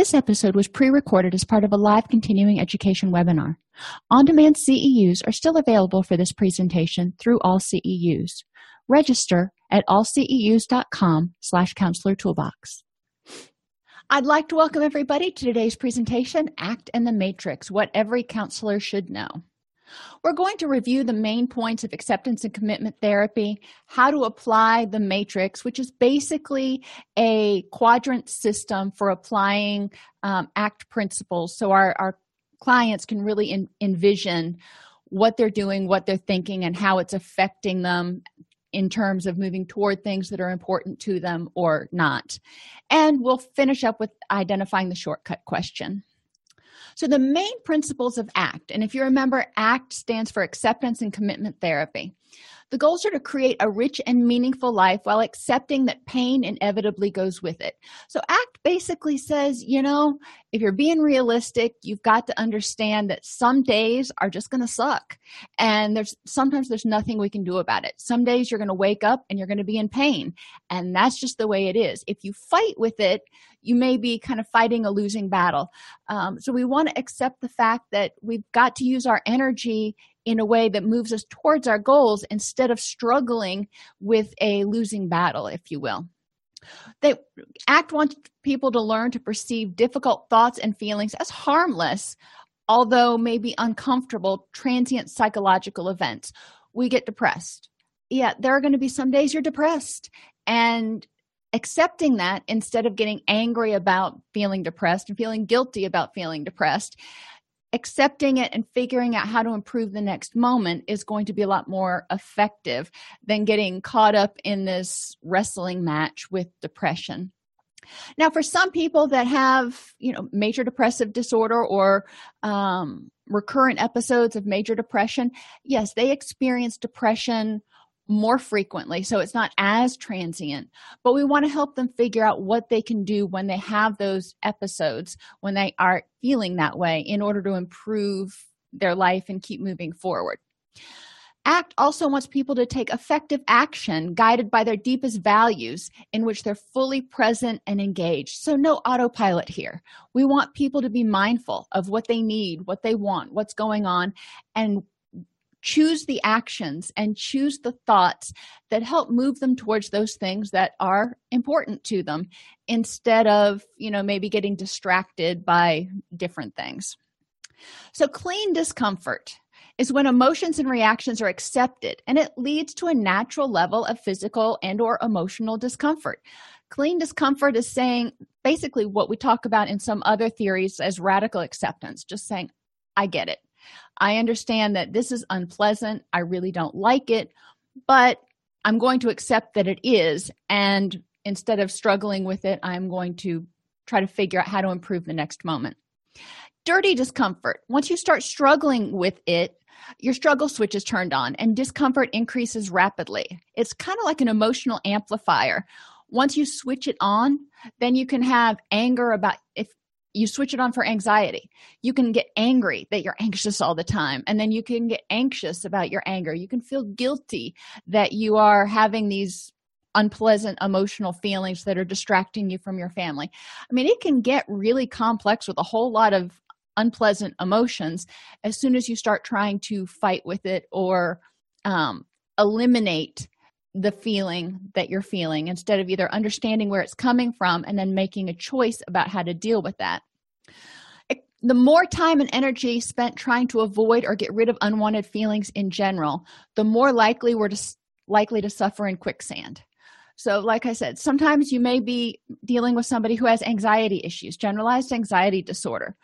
This episode was pre recorded as part of a live continuing education webinar. On demand CEUs are still available for this presentation through all CEUs. Register at allceus.com slash counselor toolbox. I'd like to welcome everybody to today's presentation ACT and the Matrix What Every Counselor Should Know. We're going to review the main points of acceptance and commitment therapy, how to apply the matrix, which is basically a quadrant system for applying um, ACT principles so our, our clients can really envision what they're doing, what they're thinking, and how it's affecting them in terms of moving toward things that are important to them or not. And we'll finish up with identifying the shortcut question. So, the main principles of ACT, and if you remember, ACT stands for Acceptance and Commitment Therapy. The goals are to create a rich and meaningful life while accepting that pain inevitably goes with it. So, ACT basically says, you know, if you're being realistic, you've got to understand that some days are just going to suck. And there's sometimes there's nothing we can do about it. Some days you're going to wake up and you're going to be in pain. And that's just the way it is. If you fight with it, you may be kind of fighting a losing battle. Um, so, we want to accept the fact that we've got to use our energy in a way that moves us towards our goals instead of struggling with a losing battle, if you will. They act wants people to learn to perceive difficult thoughts and feelings as harmless, although maybe uncomfortable, transient psychological events. We get depressed. Yeah, there are going to be some days you're depressed, and accepting that instead of getting angry about feeling depressed and feeling guilty about feeling depressed accepting it and figuring out how to improve the next moment is going to be a lot more effective than getting caught up in this wrestling match with depression. Now for some people that have you know major depressive disorder or um, recurrent episodes of major depression yes they experience depression more frequently so it's not as transient but we want to help them figure out what they can do when they have those episodes when they are feeling that way in order to improve their life and keep moving forward. Act also wants people to take effective action guided by their deepest values in which they're fully present and engaged. So no autopilot here. We want people to be mindful of what they need what they want what's going on and choose the actions and choose the thoughts that help move them towards those things that are important to them instead of you know maybe getting distracted by different things. So clean discomfort is when emotions and reactions are accepted and it leads to a natural level of physical and or emotional discomfort. Clean discomfort is saying basically what we talk about in some other theories as radical acceptance just saying i get it I understand that this is unpleasant. I really don't like it, but I'm going to accept that it is. And instead of struggling with it, I'm going to try to figure out how to improve the next moment. Dirty discomfort. Once you start struggling with it, your struggle switch is turned on and discomfort increases rapidly. It's kind of like an emotional amplifier. Once you switch it on, then you can have anger about if you switch it on for anxiety. You can get angry that you're anxious all the time, and then you can get anxious about your anger. You can feel guilty that you are having these unpleasant emotional feelings that are distracting you from your family. I mean, it can get really complex with a whole lot of unpleasant emotions as soon as you start trying to fight with it or um, eliminate the feeling that you're feeling instead of either understanding where it's coming from and then making a choice about how to deal with that. The more time and energy spent trying to avoid or get rid of unwanted feelings in general, the more likely we're to, likely to suffer in quicksand. So, like I said, sometimes you may be dealing with somebody who has anxiety issues, generalized anxiety disorder.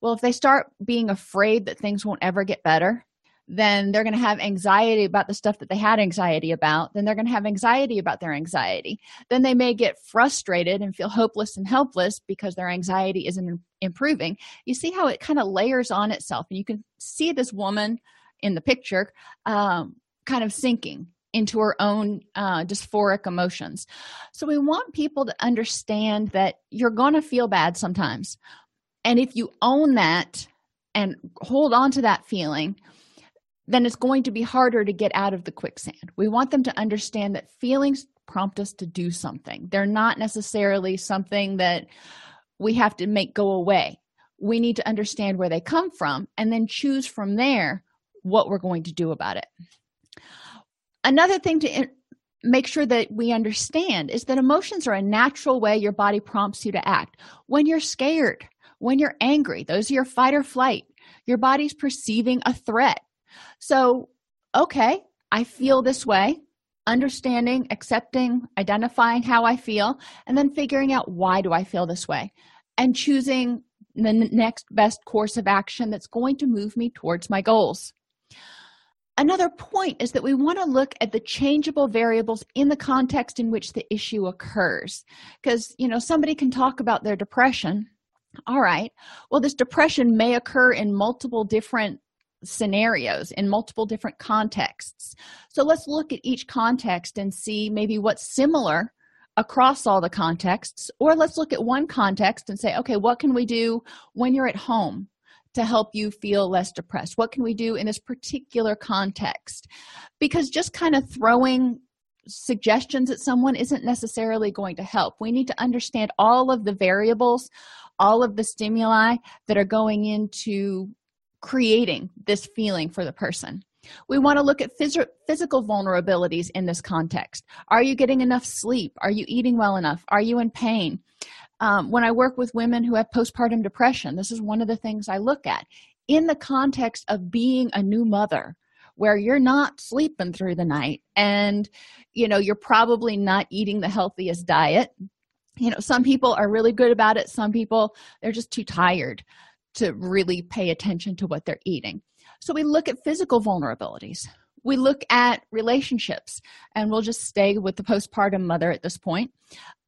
Well, if they start being afraid that things won't ever get better, then they're going to have anxiety about the stuff that they had anxiety about. Then they're going to have anxiety about their anxiety. Then they may get frustrated and feel hopeless and helpless because their anxiety isn't improving. You see how it kind of layers on itself. And you can see this woman in the picture um, kind of sinking into her own uh, dysphoric emotions. So we want people to understand that you're going to feel bad sometimes. And if you own that and hold on to that feeling, then it's going to be harder to get out of the quicksand. We want them to understand that feelings prompt us to do something. They're not necessarily something that we have to make go away. We need to understand where they come from and then choose from there what we're going to do about it. Another thing to make sure that we understand is that emotions are a natural way your body prompts you to act. When you're scared, when you're angry, those are your fight or flight. Your body's perceiving a threat so, okay, I feel this way, understanding, accepting, identifying how I feel, and then figuring out why do I feel this way and choosing the next best course of action that's going to move me towards my goals. Another point is that we want to look at the changeable variables in the context in which the issue occurs. Because, you know, somebody can talk about their depression. All right, well, this depression may occur in multiple different scenarios in multiple different contexts. So let's look at each context and see maybe what's similar across all the contexts, or let's look at one context and say, okay, what can we do when you're at home to help you feel less depressed? What can we do in this particular context? Because just kind of throwing suggestions at someone isn't necessarily going to help. We need to understand all of the variables, all of the stimuli that are going into creating this feeling for the person. We want to look at phys- physical vulnerabilities in this context. Are you getting enough sleep? Are you eating well enough? Are you in pain? Um, when I work with women who have postpartum depression, this is one of the things I look at in the context of being a new mother where you're not sleeping through the night and you know you're probably not eating the healthiest diet you know some people are really good about it some people they're just too tired to really pay attention to what they're eating. So we look at physical vulnerabilities. We look at relationships, and we'll just stay with the postpartum mother at this point.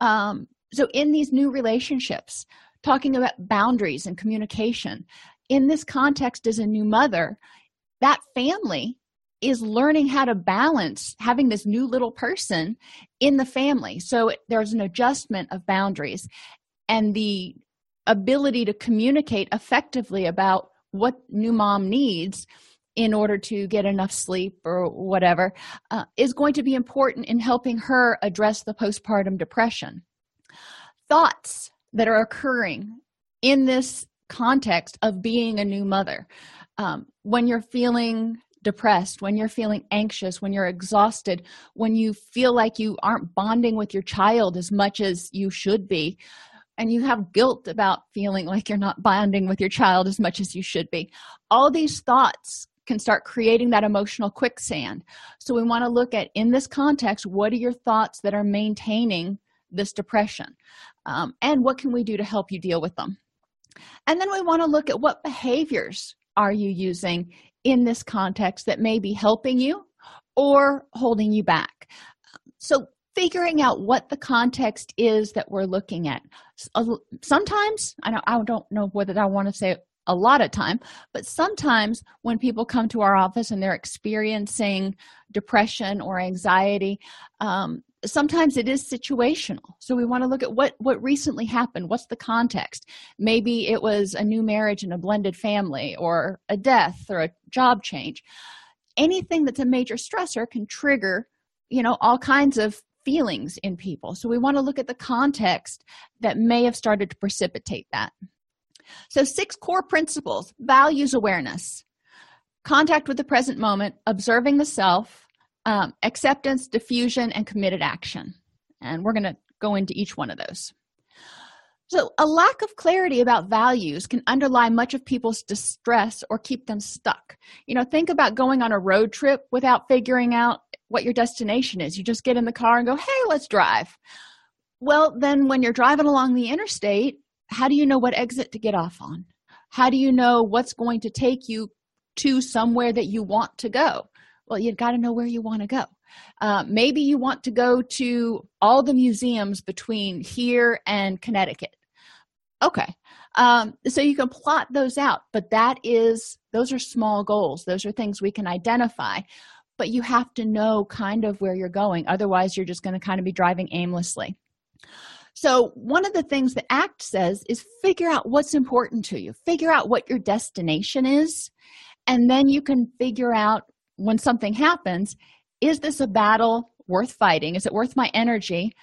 Um, so, in these new relationships, talking about boundaries and communication, in this context, as a new mother, that family is learning how to balance having this new little person in the family. So, there's an adjustment of boundaries, and the ability to communicate effectively about what new mom needs in order to get enough sleep or whatever uh, is going to be important in helping her address the postpartum depression. Thoughts that are occurring in this context of being a new mother. Um, when you're feeling depressed, when you're feeling anxious, when you're exhausted, when you feel like you aren't bonding with your child as much as you should be, and you have guilt about feeling like you're not bonding with your child as much as you should be. All these thoughts can start creating that emotional quicksand. So, we want to look at in this context what are your thoughts that are maintaining this depression? Um, and what can we do to help you deal with them? And then we want to look at what behaviors are you using in this context that may be helping you or holding you back. So, figuring out what the context is that we're looking at. Sometimes, I don't, I don't know whether I want to say a lot of time, but sometimes when people come to our office and they're experiencing depression or anxiety, um, sometimes it is situational. So we want to look at what what recently happened what's the context? Maybe it was a new marriage and a blended family or a death or a job change. Anything that's a major stressor can trigger you know all kinds of feelings in people. So we want to look at the context that may have started to precipitate that. So, six core principles values awareness, contact with the present moment, observing the self, um, acceptance, defusion, and committed action. And we're going to go into each one of those. So, a lack of clarity about values can underlie much of people's distress or keep them stuck. You know, think about going on a road trip without figuring out what your destination is. You just get in the car and go, hey, let's drive. Well, then when you're driving along the interstate, how do you know what exit to get off on? How do you know what's going to take you to somewhere that you want to go? Well, you've got to know where you want to go. Uh, maybe you want to go to all the museums between here and Connecticut. Okay. Um, so you can plot those out, but that is, those are small goals. Those are things we can identify, but you have to know kind of where you're going. Otherwise, you're just going to kind of be driving aimlessly. So, one of the things the ACT says is figure out what's important to you, figure out what your destination is, and then you can figure out when something happens is this a battle worth fighting? Is it worth my energy?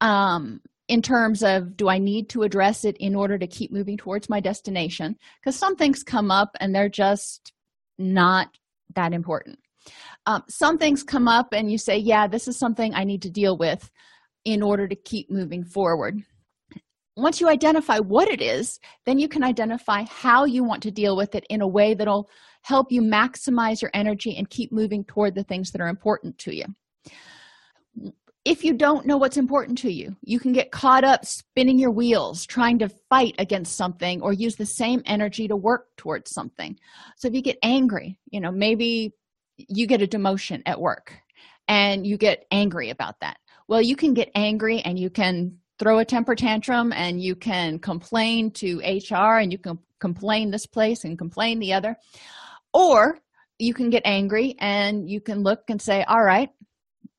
Um, in terms of do I need to address it in order to keep moving towards my destination? Because some things come up and they're just not that important. Um, some things come up and you say, Yeah, this is something I need to deal with in order to keep moving forward. Once you identify what it is, then you can identify how you want to deal with it in a way that'll help you maximize your energy and keep moving toward the things that are important to you. If you don't know what's important to you, you can get caught up spinning your wheels trying to fight against something or use the same energy to work towards something. So if you get angry, you know, maybe you get a demotion at work and you get angry about that. Well, you can get angry and you can throw a temper tantrum and you can complain to HR and you can complain this place and complain the other. Or you can get angry and you can look and say, All right,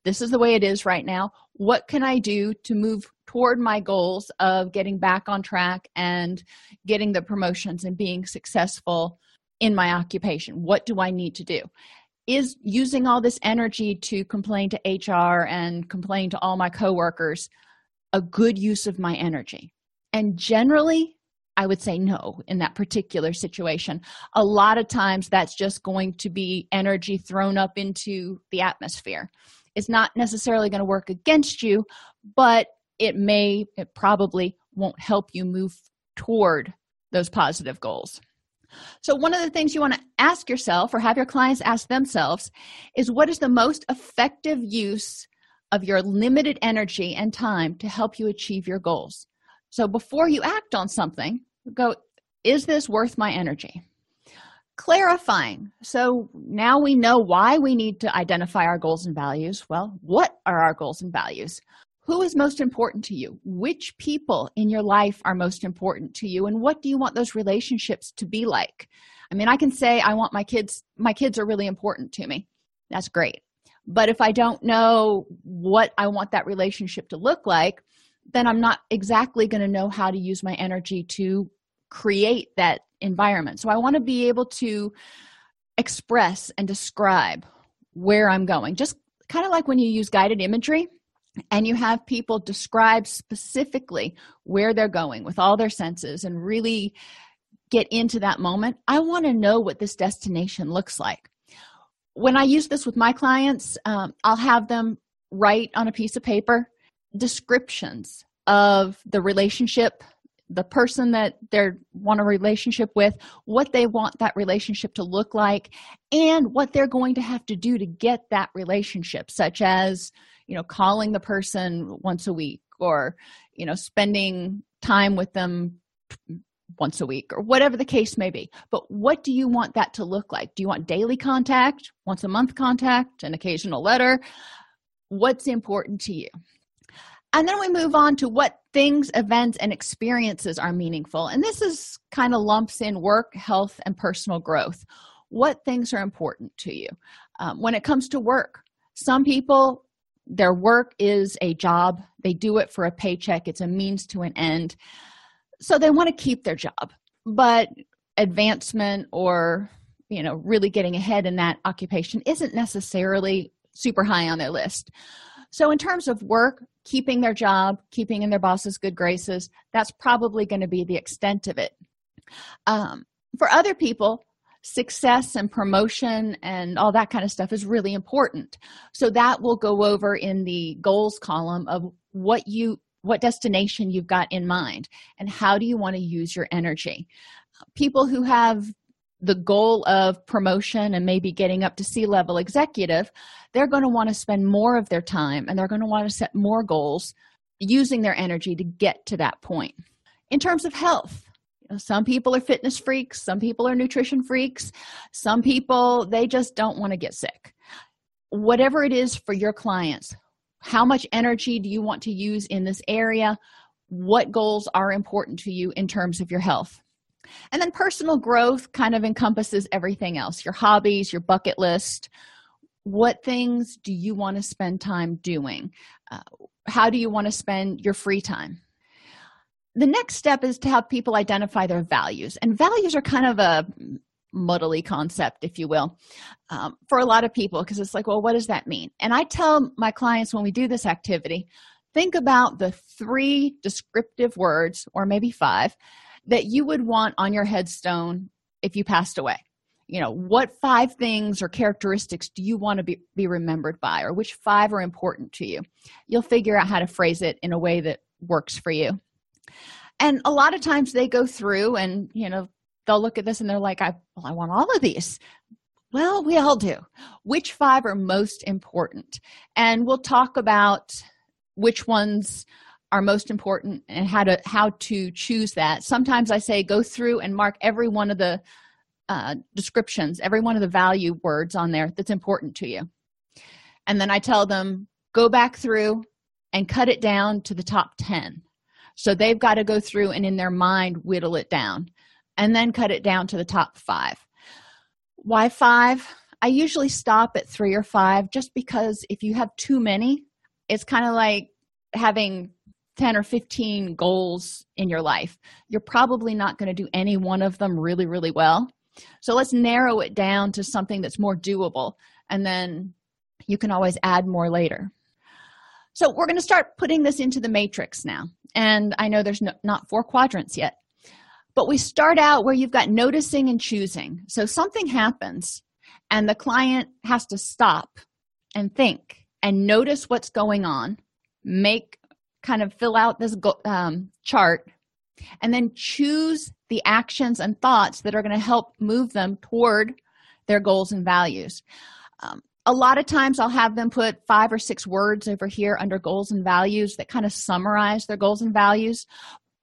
this is the way it is right now. What can I do to move toward my goals of getting back on track and getting the promotions and being successful in my occupation? What do I need to do? Is using all this energy to complain to HR and complain to all my coworkers a good use of my energy? And generally, I would say no in that particular situation. A lot of times that's just going to be energy thrown up into the atmosphere. It's not necessarily going to work against you, but it may, it probably won't help you move toward those positive goals. So, one of the things you want to ask yourself or have your clients ask themselves is what is the most effective use of your limited energy and time to help you achieve your goals? So before you act on something, go, is this worth my energy? Clarifying. So now we know why we need to identify our goals and values. Well, what are our goals and values? Who is most important to you? Which people in your life are most important to you? And what do you want those relationships to be like? I mean, I can say I want my kids, my kids are really important to me. That's great. But if I don't know what I want that relationship to look like, then I'm not exactly going to know how to use my energy to create that environment. So I want to be able to express and describe where I'm going. Just kind of like when you use guided imagery and you have people describe specifically where they're going with all their senses and really get into that moment. I want to know what this destination looks like. When I use this with my clients, um, I'll have them write on a piece of paper descriptions of the relationship the person that they want a relationship with what they want that relationship to look like and what they're going to have to do to get that relationship such as you know calling the person once a week or you know spending time with them once a week or whatever the case may be but what do you want that to look like do you want daily contact once a month contact an occasional letter what's important to you and then we move on to what things, events, and experiences are meaningful. And this is kind of lumps in work, health, and personal growth. What things are important to you? Um, when it comes to work, some people, their work is a job, they do it for a paycheck, it's a means to an end. So they want to keep their job. But advancement or you know really getting ahead in that occupation isn't necessarily super high on their list so in terms of work keeping their job, keeping in their boss's good graces, that's probably going to be the extent of it. Um, for other people, success and promotion and all that kind of stuff is really important. So that will go over in the goals column of what you what destination you've got in mind and how do you want to use your energy. People who have the goal of promotion and maybe getting up to C level executive, they're going to want to spend more of their time and they're going to want to set more goals using their energy to get to that point. In terms of health, you know, some people are fitness freaks, some people are nutrition freaks, some people they just don't want to get sick. Whatever it is for your clients, how much energy do you want to use in this area? What goals are important to you in terms of your health? And then personal growth kind of encompasses everything else your hobbies, your bucket list. What things do you want to spend time doing? Uh, how do you want to spend your free time? The next step is to have people identify their values. And values are kind of a muddly concept, if you will, um, for a lot of people because it's like, well, what does that mean? And I tell my clients when we do this activity, think about the three descriptive words, or maybe five, that you would want on your headstone if you passed away you know what five things or characteristics do you want to be, be remembered by or which five are important to you you'll figure out how to phrase it in a way that works for you and a lot of times they go through and you know they'll look at this and they're like i well i want all of these. Well we all do. Which five are most important? And we'll talk about which ones are most important and how to how to choose that. Sometimes i say go through and mark every one of the uh, descriptions every one of the value words on there that's important to you. And then i tell them go back through and cut it down to the top 10 so they've got to go through and in their mind whittle it down and then cut it down to the top five why five i usually stop at three or five just because if you have too many it's kind of like having 10 or 15 goals in your life, you're probably not going to do any one of them really, really well. So let's narrow it down to something that's more doable, and then you can always add more later. So we're going to start putting this into the matrix now. And I know there's no, not four quadrants yet, but we start out where you've got noticing and choosing. So something happens, and the client has to stop and think and notice what's going on, make kind of fill out this um, chart and then choose the actions and thoughts that are going to help move them toward their goals and values. Um, a lot of times I'll have them put five or six words over here under goals and values that kind of summarize their goals and values.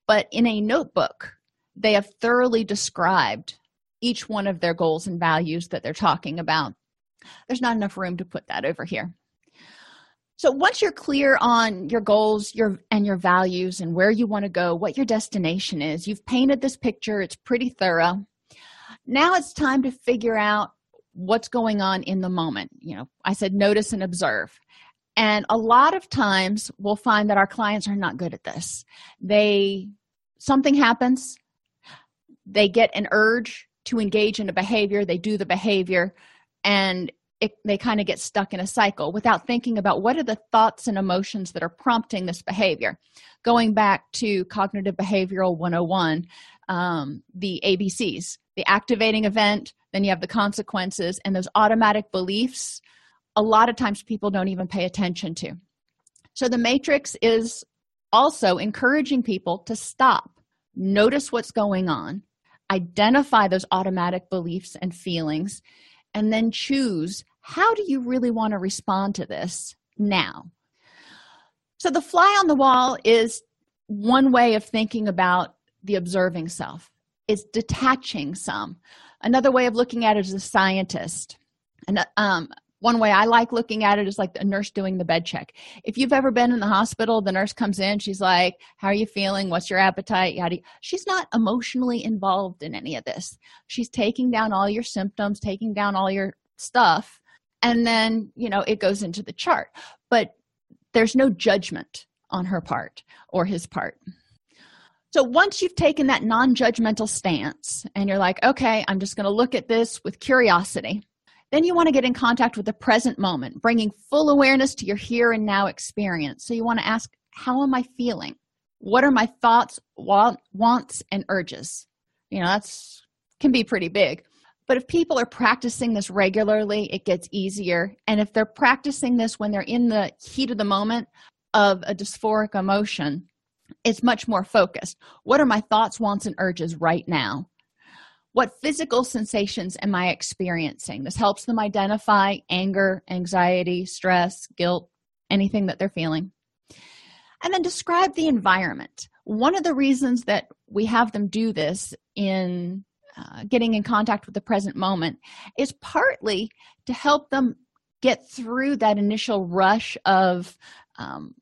But in a notebook, they have thoroughly described each one of their goals and values that they're talking about. There's not enough room to put that over here so once you're clear on your goals your and your values and where you want to go what your destination is you've painted this picture it's pretty thorough now it's time to figure out what's going on in the moment you know i said notice and observe. And a lot of times we'll find that our clients are not good at this. They something happens they get an urge to engage in a behavior they do the behavior and it, they kind of get stuck in a cycle without thinking about what are the thoughts and emotions that are prompting this behavior. Going back to cognitive behavioral 101 um, the abcs the activating event then you have the consequences and those automatic beliefs a lot of times people don't even pay attention to. So the matrix is also encouraging people to stop notice what's going on identify those automatic beliefs and feelings and then choose how do you really want to respond to this now? So, the fly on the wall is one way of thinking about the observing self, it's detaching some. Another way of looking at it is a scientist. And um, one way I like looking at it is like a nurse doing the bed check. If you've ever been in the hospital, the nurse comes in, she's like, How are you feeling? What's your appetite? Yada. She's not emotionally involved in any of this. She's taking down all your symptoms, taking down all your stuff, and then you know it goes into the chart. But there's no judgment on her part or his part. So once you've taken that non-judgmental stance and you're like okay i'm just going to look at this with curiosity then you want to get in contact with the present moment bringing full awareness to your here and now experience. So you want to ask how am i feeling? What are my thoughts wants and urges? You know that's can be pretty big But if people are practicing this regularly, it gets easier. And if they're practicing this when they're in the heat of the moment of a dysphoric emotion, it's much more focused. What are my thoughts, wants, and urges right now? What physical sensations am I experiencing? This helps them identify anger, anxiety, stress, guilt, anything that they're feeling. And then describe the environment. One of the reasons that we have them do this in uh, getting in contact with the present moment is partly to help them get through that initial rush of um,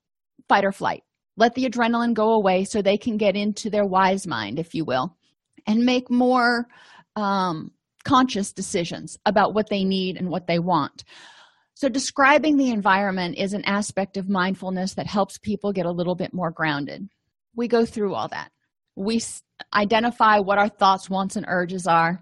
fight or flight. Let the adrenaline go away so they can get into their wise mind, if you will, and make more um, conscious decisions about what they need and what they want. So, describing the environment is an aspect of mindfulness that helps people get a little bit more grounded. We go through all that. We identify what our thoughts, wants, and urges are.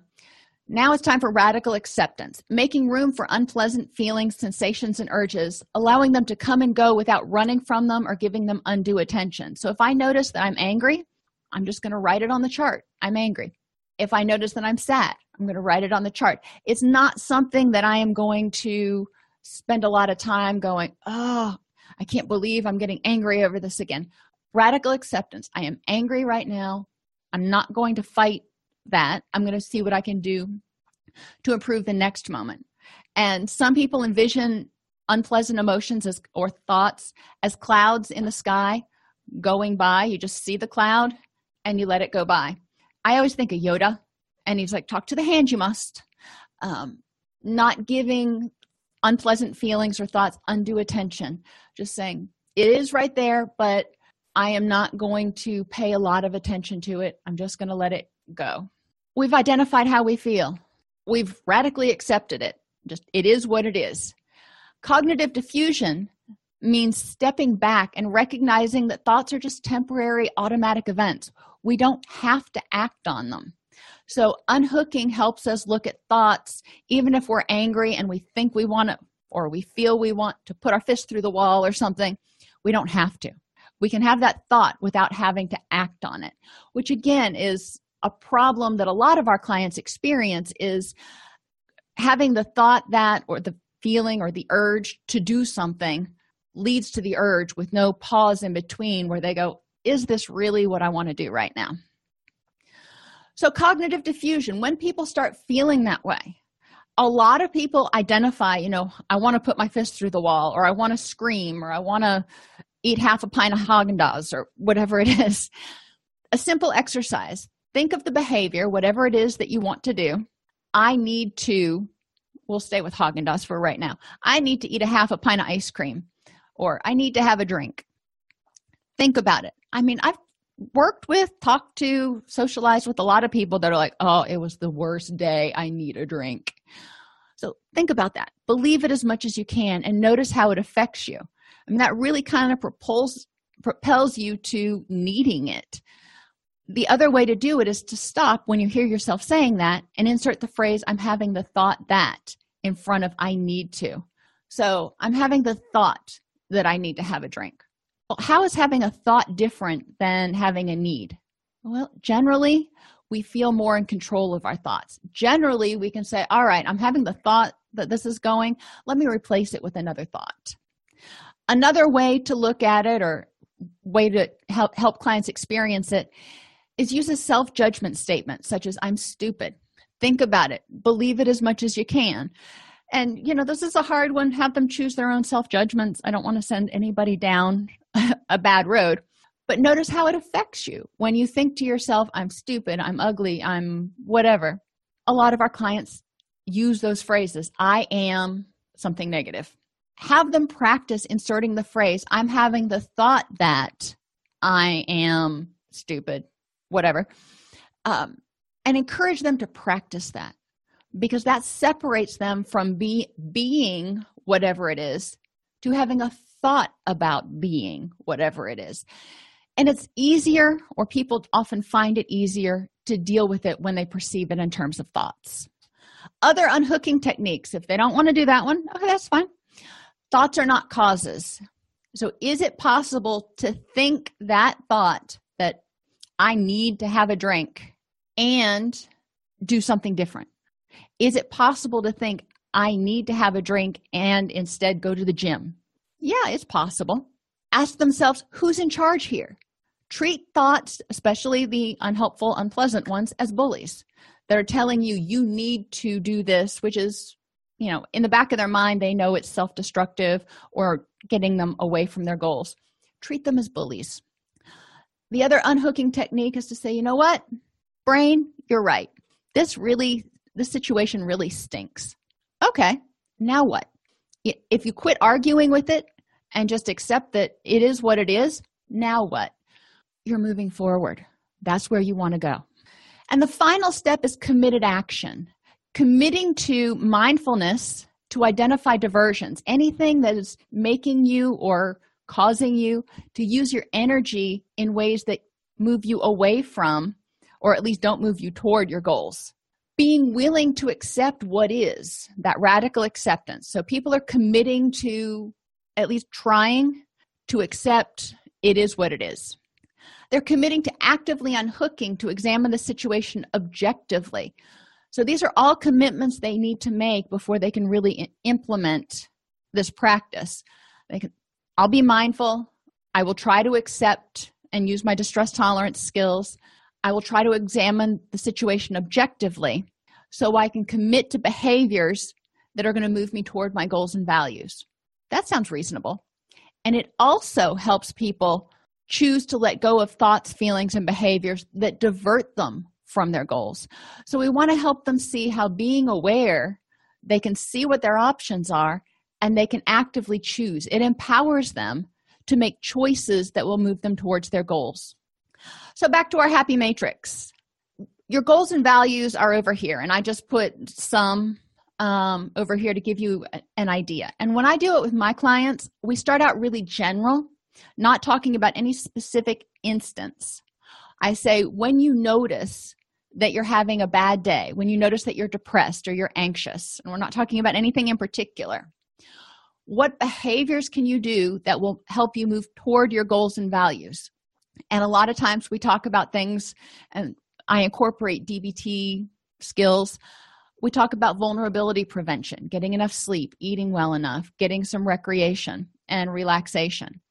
Now it's time for radical acceptance, making room for unpleasant feelings, sensations, and urges, allowing them to come and go without running from them or giving them undue attention. So if I notice that I'm angry, I'm just going to write it on the chart. I'm angry. If I notice that I'm sad, I'm going to write it on the chart. It's not something that I am going to spend a lot of time going, oh, I can't believe I'm getting angry over this again. Radical acceptance. I am angry right now. I'm not going to fight that. I'm going to see what I can do to improve the next moment. And some people envision unpleasant emotions as or thoughts as clouds in the sky going by. You just see the cloud and you let it go by. I always think of Yoda, and he's like, "Talk to the hand, you must." Um, not giving unpleasant feelings or thoughts undue attention just saying it is right there but i am not going to pay a lot of attention to it. I'm just going to let it go. We've identified how we feel. We've radically accepted it. Just it is what it is. Cognitive defusion means stepping back and recognizing that thoughts are just temporary automatic events. We don't have to act on them. So, unhooking helps us look at thoughts, even if we're angry and we think we want to, or we feel we want to put our fist through the wall or something, we don't have to. We can have that thought without having to act on it, which again is a problem that a lot of our clients experience is having the thought that or the feeling or the urge to do something leads to the urge with no pause in between where they go is this really what i want to do right now? So, cognitive defusion when people start feeling that way, a lot of people identify, you know, I want to put my fist through the wall, or I want to scream, or I want to eat half a pint of Haagen Dazs, or whatever it is. A simple exercise think of the behavior, whatever it is that you want to do. I need to, we'll stay with Haagen Dazs for right now. I need to eat a half a pint of ice cream, or I need to have a drink. Think about it. I mean, I've worked with, talked to, socialized with a lot of people that are like, oh, it was the worst day. I need a drink. So think about that. Believe it as much as you can and notice how it affects you. I mean, that really kind of propels, propels you to needing it. The other way to do it is to stop when you hear yourself saying that and insert the phrase, I'm having the thought that in front of I need to. So I'm having the thought that I need to have a drink how is having a thought different than having a need? Well, generally, we feel more in control of our thoughts. Generally, we can say, All right, I'm having the thought that this is going, let me replace it with another thought. Another way to look at it or way to help, help clients experience it is use a self judgment statement, such as, I'm stupid. Think about it, believe it as much as you can. And you know this is a hard one. Have them choose their own self judgments i don't want to send anybody down a bad road. But notice how it affects you. When you think to yourself i'm stupid i'm ugly i'm whatever a lot of our clients use those phrases i am something negative have them practice inserting the phrase i'm having the thought that i am stupid whatever um, and encourage them to practice that because that separates them from be, being whatever it is to having a thought about being whatever it is. And it's easier, or people often find it easier to deal with it when they perceive it in terms of thoughts. Other unhooking techniques, if they don't want to do that one, okay, that's fine. Thoughts are not causes. So, is it possible to think that thought that I need to have a drink and do something different? Is it possible to think, I need to have a drink and instead go to the gym? Yeah, it's possible. Ask themselves, who's in charge here? Treat thoughts, especially the unhelpful, unpleasant ones, as bullies that are telling you you need to do this, which is, you know, in the back of their mind, they know it's self destructive or getting them away from their goals. Treat them as bullies. The other unhooking technique is to say, you know what, brain, you're right. This really, this situation really stinks. Okay, now what? If you quit arguing with it and just accept that it is what it is, now what? You're moving forward. That's where you want to go. And the final step is committed action, committing to mindfulness to identify diversions, anything that is making you or causing you to use your energy in ways that move you away from or at least don't move you toward your goals. Being willing to accept what is, that radical acceptance. So people are committing to at least trying to accept it is what it is. They're committing to actively unhooking to examine the situation objectively. So these are all commitments they need to make before they can really implement this practice. They can, I'll be mindful. I will try to accept and use my distress tolerance skills. I will try to examine the situation objectively so I can commit to behaviors that are going to move me toward my goals and values. That sounds reasonable. And it also helps people choose to let go of thoughts, feelings, and behaviors that divert them from their goals. So we want to help them see how being aware, they can see what their options are and they can actively choose. It empowers them to make choices that will move them towards their goals. So back to our happy matrix. Your goals and values are over here, and I just put some um, over here to give you an idea. And when I do it with my clients, we start out really general, not talking about any specific instance. I say, when you notice that you're having a bad day, when you notice that you're depressed or you're anxious, and we're not talking about anything in particular, what behaviors can you do that will help you move toward your goals and values? And a lot of times we talk about things, and I incorporate DBT skills we talk about vulnerability prevention, getting enough sleep, eating well enough, getting some recreation and relaxation.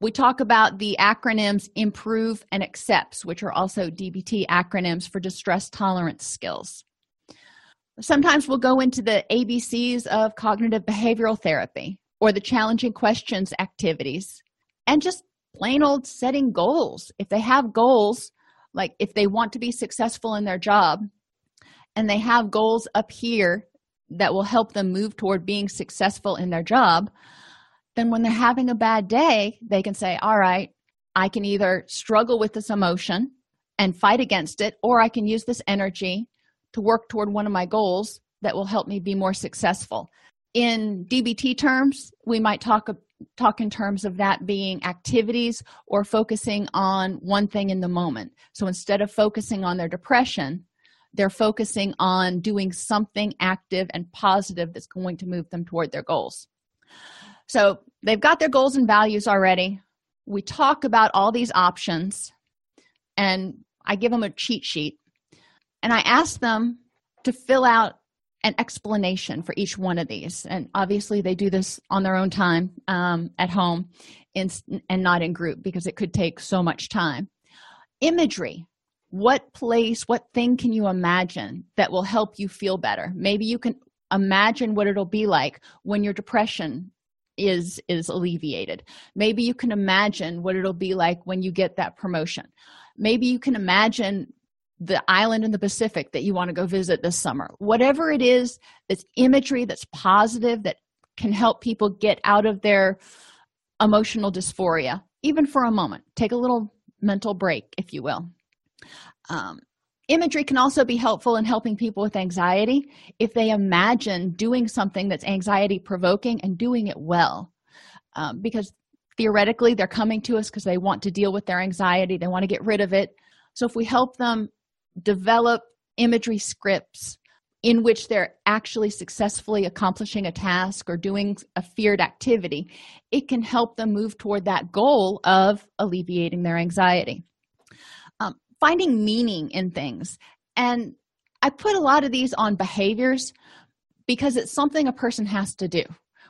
We talk about the acronyms IMPROVE and ACCEPTS, which are also DBT acronyms for distress tolerance skills. Sometimes we'll go into the ABCs of cognitive behavioral therapy or the challenging questions activities and just plain old setting goals. If they have goals, like if they want to be successful in their job, and they have goals up here that will help them move toward being successful in their job, then when they're having a bad day, they can say, All right, I can either struggle with this emotion and fight against it, or I can use this energy to work toward one of my goals that will help me be more successful. In DBT terms, we might talk talk in terms of that being activities or focusing on one thing in the moment. So instead of focusing on their depression, they're focusing on doing something active and positive that's going to move them toward their goals. So they've got their goals and values already. We talk about all these options, and I give them a cheat sheet, and I ask them to fill out an explanation for each one of these. And obviously, they do this on their own time um, at home in, and not in group because it could take so much time. Imagery what place, what thing can you imagine that will help you feel better? Maybe you can imagine what it'll be like when your depression is is alleviated. Maybe you can imagine what it'll be like when you get that promotion. Maybe you can imagine the island in the Pacific that you want to go visit this summer. Whatever it is that's imagery that's positive that can help people get out of their emotional dysphoria, even for a moment. Take a little mental break, if you will. Um, imagery can also be helpful in helping people with anxiety if they imagine doing something that's anxiety provoking and doing it well. Um, because theoretically, they're coming to us because they want to deal with their anxiety, they want to get rid of it. So, if we help them develop imagery scripts in which they're actually successfully accomplishing a task or doing a feared activity, it can help them move toward that goal of alleviating their anxiety finding meaning in things and I put a lot of these on behaviors because it's something a person has to do.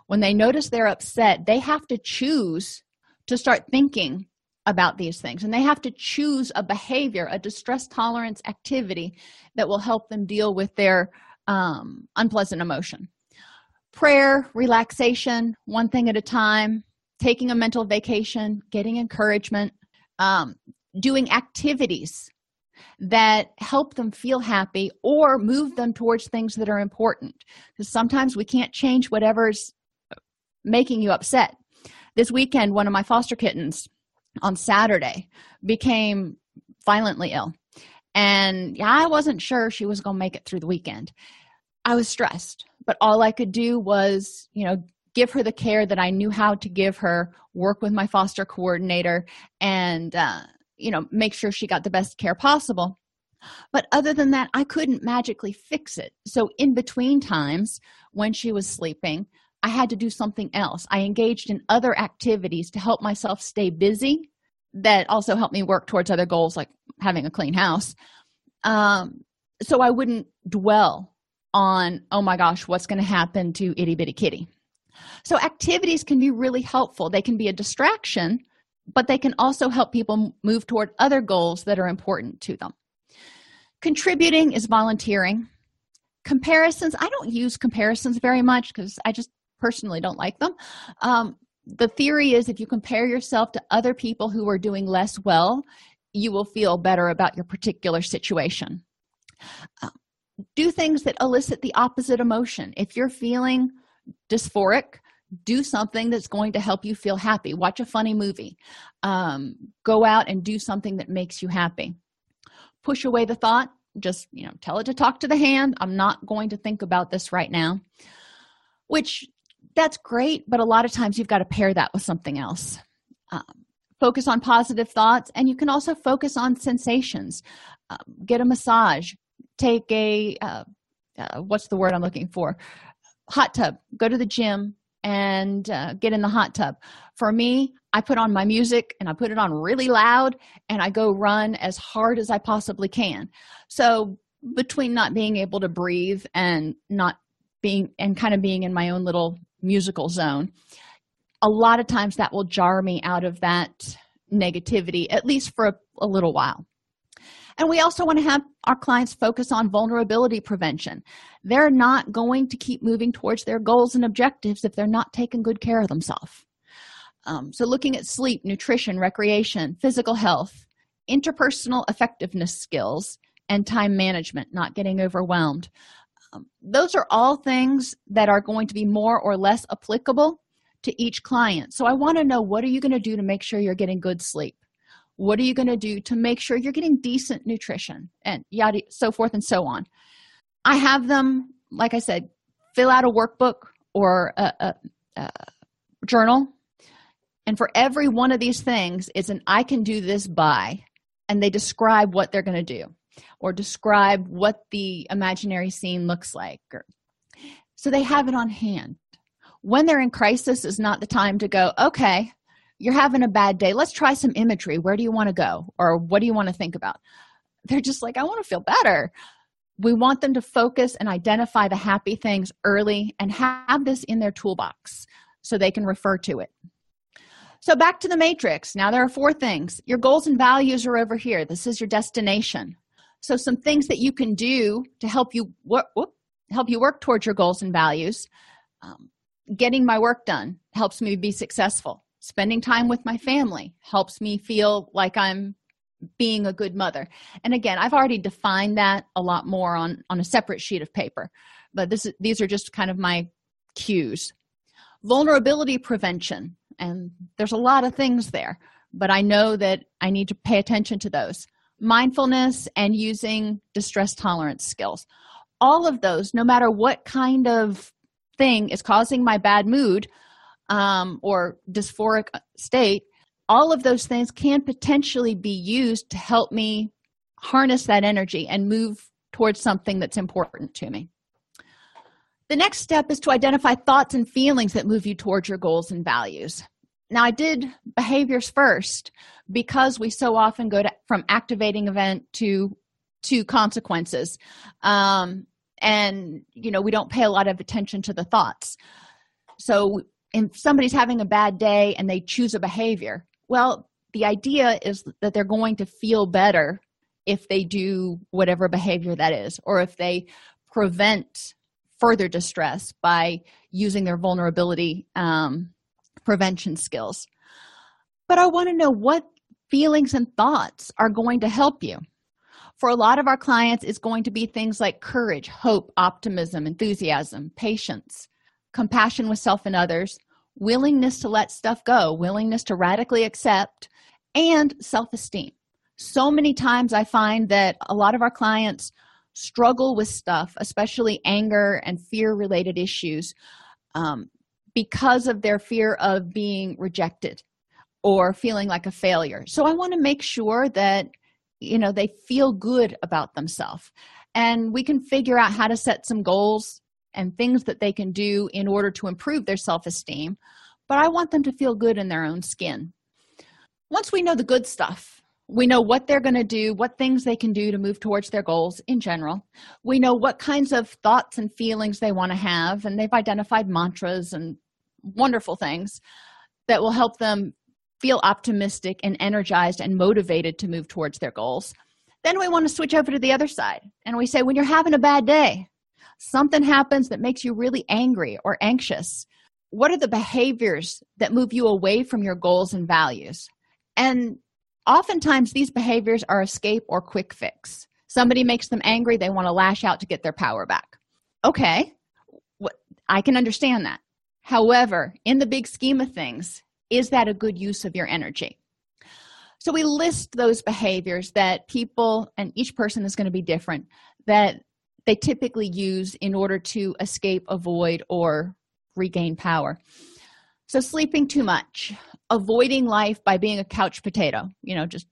When they notice they're upset, they have to choose to start thinking about these things and they have to choose a behavior, a distress tolerance activity that will help them deal with their um, unpleasant emotion. Prayer, relaxation, one thing at a time, taking a mental vacation, getting encouragement, um, doing activities that help them feel happy or move them towards things that are important. Because sometimes we can't change whatever's making you upset. This weekend one of my foster kittens on saturday became violently ill. And yeah, i wasn't sure she was going to make it through the weekend. I was stressed but all i could do was you know give her the care that i knew how to give her work with my foster coordinator and uh, you know make sure she got the best care possible. But other than that i couldn't magically fix it. So in between times when she was sleeping i had to do something else. I engaged in other activities to help myself stay busy that also helped me work towards other goals like having a clean house. Um, so i wouldn't dwell on oh my gosh what's going to happen to itty bitty kitty. So activities can be really helpful. They can be a distraction but they can also help people move toward other goals that are important to them. Contributing is volunteering. Comparisons i don't use comparisons very much because i just personally don't like them. Um, the theory is if you compare yourself to other people who are doing less well you will feel better about your particular situation. Uh, do things that elicit the opposite emotion. If you're feeling dysphoric do something that's going to help you feel happy. Watch a funny movie. Um, go out and do something that makes you happy. Push away the thought. Just you know tell it to talk to the hand. I'm not going to think about this right now. Which that's great but a lot of times you've got to pair that with something else. Um, focus on positive thoughts and you can also focus on sensations. Um, get a massage. Take a uh, uh, what's the word i'm looking for? Hot tub. Go to the gym and uh, get in the hot tub. For me i put on my music and i put it on really loud and i go run as hard as i possibly can. So between not being able to breathe and not being and kind of being in my own little musical zone a lot of times that will jar me out of that negativity at least for a, a little while and we also want to have our clients focus on vulnerability prevention. They're not going to keep moving towards their goals and objectives if they're not taking good care of themselves. Um, so, looking at sleep, nutrition, recreation, physical health, interpersonal effectiveness skills, and time management, not getting overwhelmed. Um, those are all things that are going to be more or less applicable to each client. So, I want to know what are you going to do to make sure you're getting good sleep? What are you going to do to make sure you're getting decent nutrition and yada so forth and so on. I have them like i said fill out a workbook or a, a, a journal. And for every one of these things it's an i can do this by and they describe what they're going to do or describe what the imaginary scene looks like or, so they have it on hand. When they're in crisis is not the time to go okay you're having a bad day. Let's try some imagery. Where do you want to go? Or what do you want to think about? They're just like i want to feel better. We want them to focus and identify the happy things early and have this in their toolbox so they can refer to it. So back to the matrix. Now there are four things. Your goals and values are over here. This is your destination. So some things that you can do to help you whoop, whoop, help you work towards your goals and values. Um, getting my work done helps me be successful spending time with my family helps me feel like i'm being a good mother. And again i've already defined that a lot more on on a separate sheet of paper but this is these are just kind of my cues. Vulnerability prevention and there's a lot of things there but i know that i need to pay attention to those. Mindfulness and using distress tolerance skills. All of those no matter what kind of thing is causing my bad mood um, or dysphoric state all of those things can potentially be used to help me harness that energy and move towards something that's important to me. The next step is to identify thoughts and feelings that move you towards your goals and values. Now i did behaviors first because we so often go to, from activating event to to consequences. Um, and you know we don't pay a lot of attention to the thoughts. So if somebody's having a bad day and they choose a behavior well the idea is that they're going to feel better if they do whatever behavior that is or if they prevent further distress by using their vulnerability um, prevention skills. But i want to know what feelings and thoughts are going to help you. For a lot of our clients it's going to be things like courage hope optimism enthusiasm patience compassion with self and others willingness to let stuff go willingness to radically accept and self-esteem. So many times i find that a lot of our clients struggle with stuff especially anger and fear related issues um, because of their fear of being rejected or feeling like a failure. So i want to make sure that you know they feel good about themselves. And we can figure out how to set some goals and things that they can do in order to improve their self-esteem but i want them to feel good in their own skin. Once we know the good stuff we know what they're going to do what things they can do to move towards their goals in general we know what kinds of thoughts and feelings they want to have and they've identified mantras and wonderful things that will help them feel optimistic and energized and motivated to move towards their goals. Then we want to switch over to the other side and we say when you're having a bad day something happens that makes you really angry or anxious what are the behaviors that move you away from your goals and values? And oftentimes these behaviors are escape or quick fix. Somebody makes them angry they want to lash out to get their power back. Okay i can understand that. However in the big scheme of things is that a good use of your energy? So we list those behaviors that people and each person is going to be different that they typically use in order to escape avoid or regain power. So sleeping too much avoiding life by being a couch potato you know just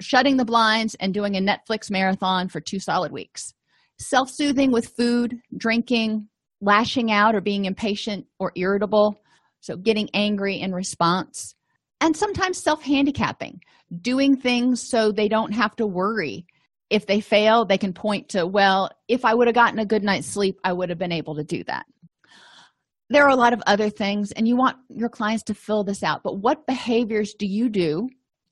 shutting the blinds and doing a netflix marathon for two solid weeks. Self-soothing with food drinking lashing out or being impatient or irritable so getting angry in response and sometimes self-handicapping doing things so they don't have to worry if they fail they can point to well if i would have gotten a good night's sleep i would have been able to do that. There are a lot of other things and you want your clients to fill this out but what behaviors do you do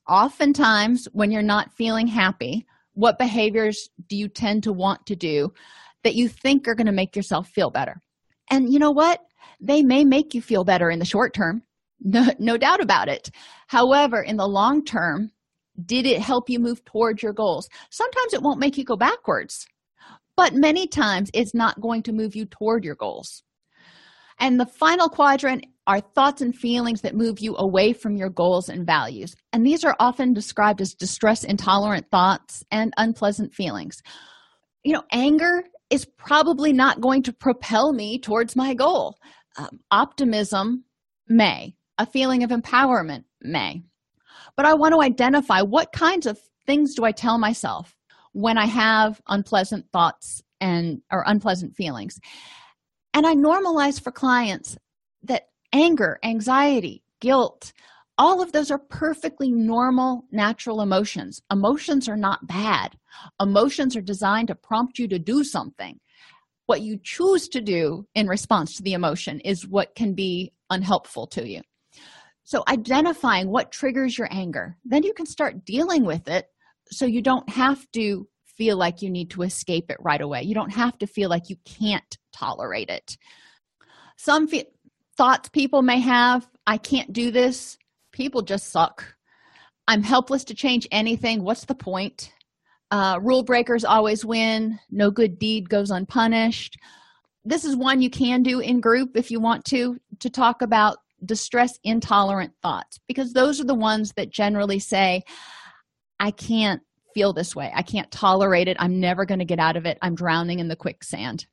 oftentimes when you're not feeling happy what behaviors do you tend to want to do that you think are going to make yourself feel better? And you know what? They may make you feel better in the short term no, no doubt about it. However in the long term did it help you move towards your goals? Sometimes it won't make you go backwards but many times it's not going to move you toward your goals. And the final quadrant are thoughts and feelings that move you away from your goals and values. And these are often described as distress intolerant thoughts and unpleasant feelings. You know anger is probably not going to propel me towards my goal. Um, optimism may. A feeling of empowerment may but i want to identify what kinds of things do i tell myself when i have unpleasant thoughts and or unpleasant feelings. And i normalize for clients that anger anxiety guilt all of those are perfectly normal natural emotions. Emotions are not bad. Emotions are designed to prompt you to do something. What you choose to do in response to the emotion is what can be unhelpful to you so identifying what triggers your anger then you can start dealing with it so you don't have to feel like you need to escape it right away. You don't have to feel like you can't tolerate it. Some fe- thoughts people may have i can't do this. People just suck. I'm helpless to change anything. What's the point? Uh, rule breakers always win. No good deed goes unpunished. This is one you can do in group if you want to to talk about distress intolerant thoughts because those are the ones that generally say i can't feel this way. I can't tolerate it. I'm never going to get out of it. I'm drowning in the quicksand.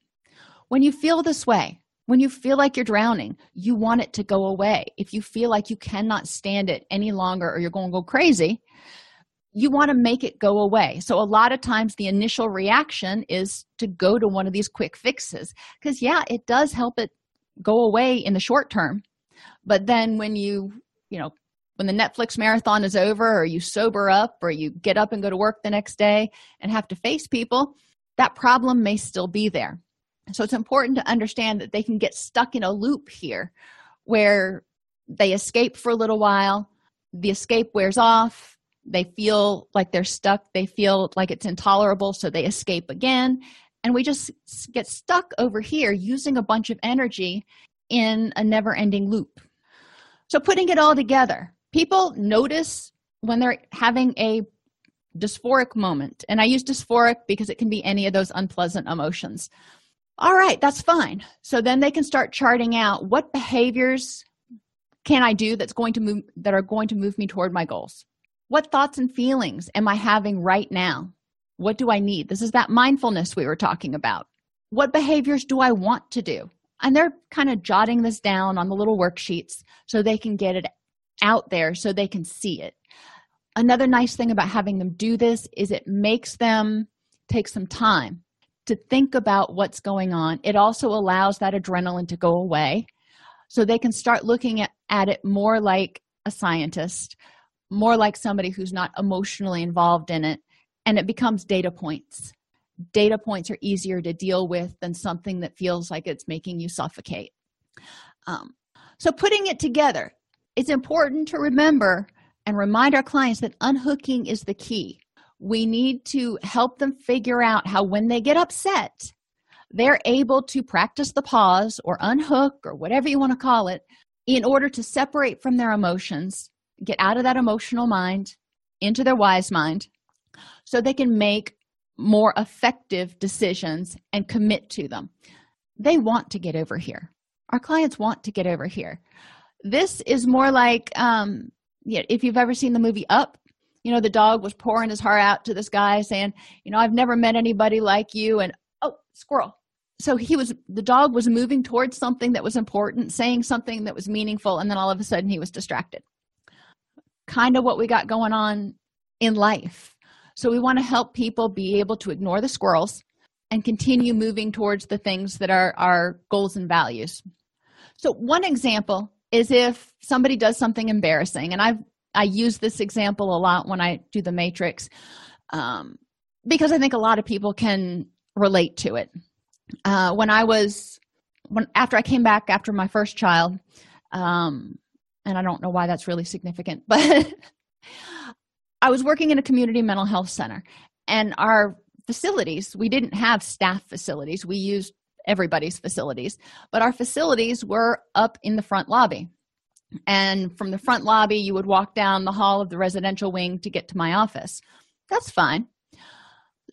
When you feel this way when you feel like you're drowning you want it to go away. If you feel like you cannot stand it any longer or you're going to go crazy you want to make it go away. So a lot of times the initial reaction is to go to one of these quick fixes because yeah it does help it go away in the short term but then when you you know when the netflix marathon is over or you sober up or you get up and go to work the next day and have to face people that problem may still be there. So it's important to understand that they can get stuck in a loop here where they escape for a little while the escape wears off they feel like they're stuck they feel like it's intolerable so they escape again. And we just get stuck over here using a bunch of energy in a never ending loop. So putting it all together people notice when they're having a dysphoric moment and i use dysphoric because it can be any of those unpleasant emotions. All right that's fine. So then they can start charting out what behaviors can i do that's going to move that are going to move me toward my goals? What thoughts and feelings am i having right now? What do i need? This is that mindfulness we were talking about. What behaviors do i want to do and they're kind of jotting this down on the little worksheets so they can get it out there so they can see it. Another nice thing about having them do this is it makes them take some time to think about what's going on. It also allows that adrenaline to go away. So they can start looking at, at it more like a scientist more like somebody who's not emotionally involved in it and it becomes data points data points are easier to deal with than something that feels like it's making you suffocate. Um, so putting it together it's important to remember and remind our clients that unhooking is the key. We need to help them figure out how when they get upset they're able to practice the pause or unhook or whatever you want to call it in order to separate from their emotions get out of that emotional mind into their wise mind so they can make more effective decisions and commit to them. They want to get over here. Our clients want to get over here. This is more like um yeah, if you've ever seen the movie up you know the dog was pouring his heart out to this guy saying you know i've never met anybody like you and oh squirrel. So he was the dog was moving towards something that was important saying something that was meaningful and then all of a sudden he was distracted. Kind of what we got going on in life so we want to help people be able to ignore the squirrels and continue moving towards the things that are our goals and values. So one example is if somebody does something embarrassing and i've i use this example a lot when i do the matrix um, because i think a lot of people can relate to it. Uh, when i was when after i came back after my first child um, and i don't know why that's really significant but i was working in a community mental health center and our facilities we didn't have staff facilities. We used everybody's facilities but our facilities were up in the front lobby. And from the front lobby you would walk down the hall of the residential wing to get to my office. That's fine.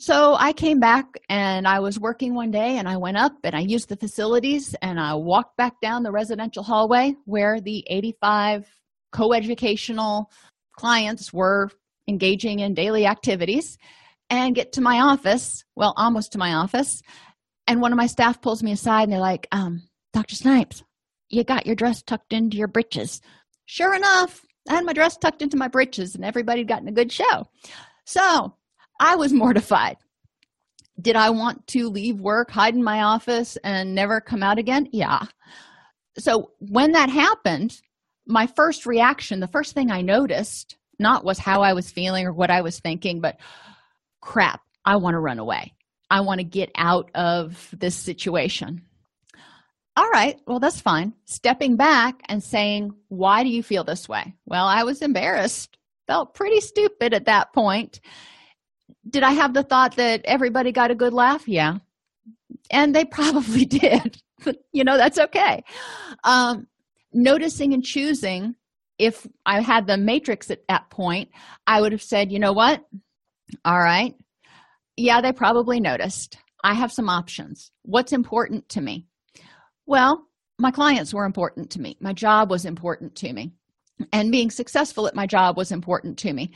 So i came back and i was working one day and i went up and i used the facilities and i walked back down the residential hallway where the 85 coeducational clients were engaging in daily activities and get to my office well almost to my office and one of my staff pulls me aside and they're like um, dr snipes you got your dress tucked into your breeches sure enough i had my dress tucked into my breeches and everybody had gotten a good show. So i was mortified. Did i want to leave work hide in my office and never come out again? Yeah. So when that happened my first reaction the first thing i noticed not was how i was feeling or what i was thinking but crap i want to run away I want to get out of this situation. All right, well, that's fine. Stepping back and saying, Why do you feel this way? Well, I was embarrassed, felt pretty stupid at that point. Did I have the thought that everybody got a good laugh? Yeah. And they probably did. you know, that's okay. Um, noticing and choosing, if I had the matrix at that point, I would have said, You know what? All right, yeah, they probably noticed. I have some options. What's important to me? Well, my clients were important to me. My job was important to me. And being successful at my job was important to me.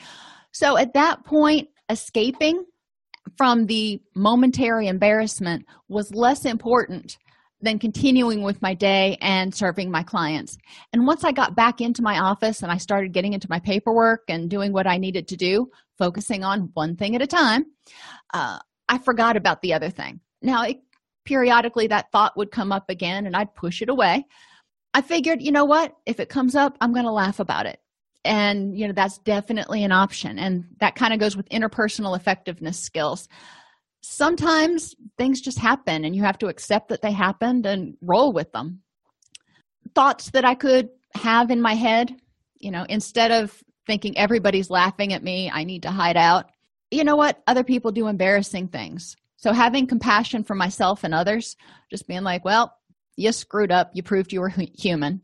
So at that point, escaping from the momentary embarrassment was less important than continuing with my day and serving my clients. And once I got back into my office and I started getting into my paperwork and doing what I needed to do, focusing on one thing at a time, uh, I forgot about the other thing. Now, it, periodically that thought would come up again and I'd push it away. I figured, you know what? If it comes up, I'm going to laugh about it. and you know that's definitely an option and that kind of goes with interpersonal effectiveness skills sometimes things just happen and you have to accept that they happened and roll with them. Thoughts that i could have in my head you know instead of thinking everybody's laughing at me i need to hide out. You know what? Other people do embarrassing things. So having compassion for myself and others just being like well you screwed up. You proved you were human.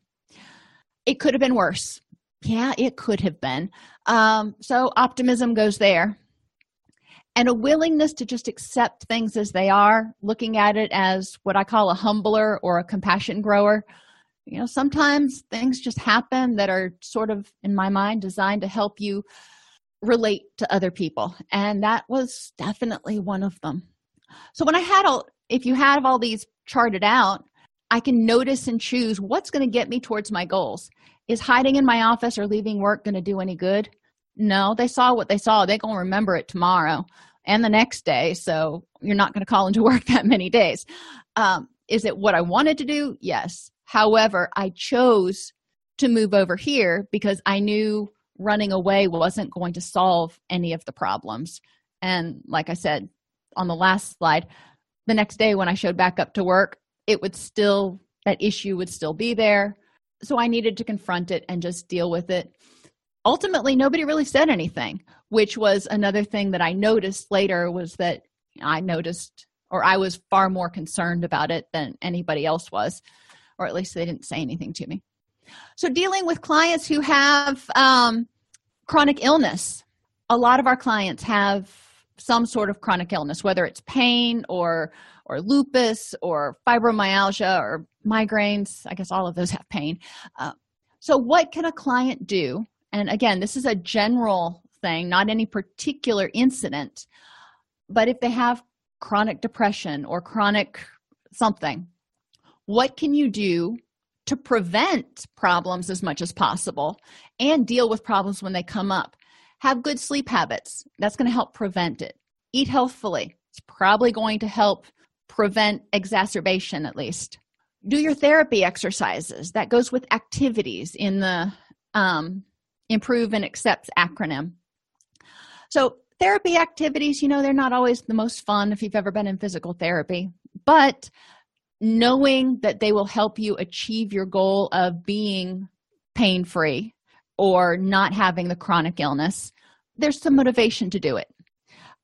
It could have been worse. Yeah it could have been. Um, so optimism goes there and a willingness to just accept things as they are looking at it as what i call a humbler or a compassion grower. You know sometimes things just happen that are sort of in my mind designed to help you relate to other people and that was definitely one of them. So when i had all if you have all these charted out i can notice and choose what's going to get me towards my goals. Is hiding in my office or leaving work going to do any good no they saw what they saw. They're going to remember it tomorrow and the next day so you're not going to call into work that many days. Um, is it what i wanted to do? Yes. However i chose to move over here because i knew running away wasn't going to solve any of the problems. And like i said on the last slide the next day when i showed back up to work it would still that issue would still be there. So i needed to confront it and just deal with it ultimately nobody really said anything which was another thing that i noticed later was that i noticed or i was far more concerned about it than anybody else was or at least they didn't say anything to me. So dealing with clients who have um, chronic illness a lot of our clients have some sort of chronic illness whether it's pain or or lupus or fibromyalgia or migraines. I guess all of those have pain. Uh, so what can a client do and again this is a general thing not any particular incident but if they have chronic depression or chronic something what can you do to prevent problems as much as possible and deal with problems when they come up? Have good sleep habits. That's going to help prevent it. Eat healthfully. It's probably going to help prevent exacerbation at least. Do your therapy exercises. That goes with activities in the um, improve and accepts acronym. So therapy activities you know they're not always the most fun if you've ever been in physical therapy but knowing that they will help you achieve your goal of being pain free or not having the chronic illness there's some motivation to do it.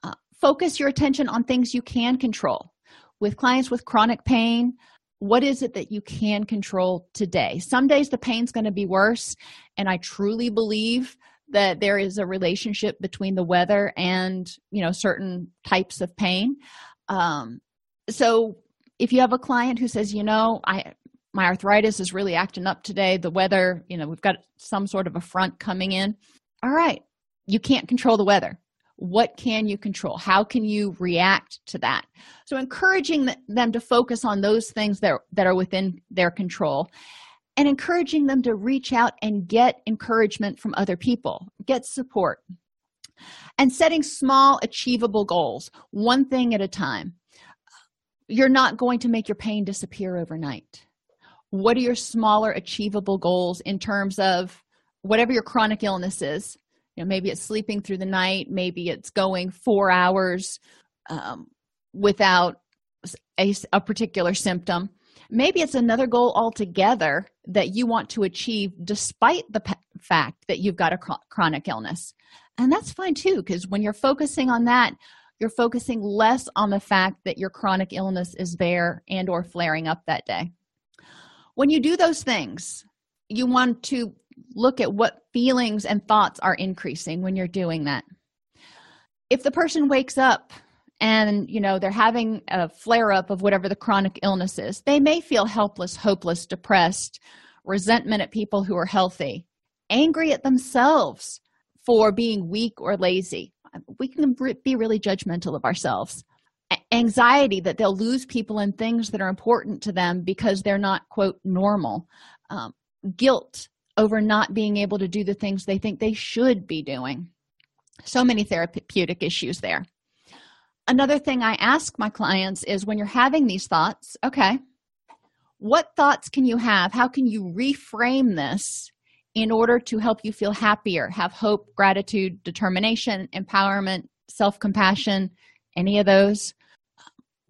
Uh, focus your attention on things you can control. With clients with chronic pain what is it that you can control today? Some days the pain's going to be worse and i truly believe that there is a relationship between the weather and you know certain types of pain. Um, so if you have a client who says you know i my arthritis is really acting up today. The weather you know we've got some sort of a front coming in. All right you can't control the weather what can you control? How can you react to that? So encouraging them to focus on those things that, that are within their control and encouraging them to reach out and get encouragement from other people get support and setting small achievable goals one thing at a time. You're not going to make your pain disappear overnight. What are your smaller achievable goals in terms of whatever your chronic illness is you know maybe it's sleeping through the night maybe it's going four hours um, without a, a particular symptom. Maybe it's another goal altogether that you want to achieve despite the fact that you've got a chronic illness. And that's fine too because when you're focusing on that you're focusing less on the fact that your chronic illness is there and or flaring up that day. When you do those things you want to look at what feelings and thoughts are increasing when you're doing that. If the person wakes up and you know they're having a flare up of whatever the chronic illness is they may feel helpless hopeless depressed resentment at people who are healthy angry at themselves for being weak or lazy. We can be really judgmental of ourselves. Anxiety that they'll lose people and things that are important to them because they're not quote normal. Um, guilt over not being able to do the things they think they should be doing. So many therapeutic issues there. Another thing i ask my clients is when you're having these thoughts okay what thoughts can you have? How can you reframe this in order to help you feel happier, have hope, gratitude, determination, empowerment, self compassion, any of those.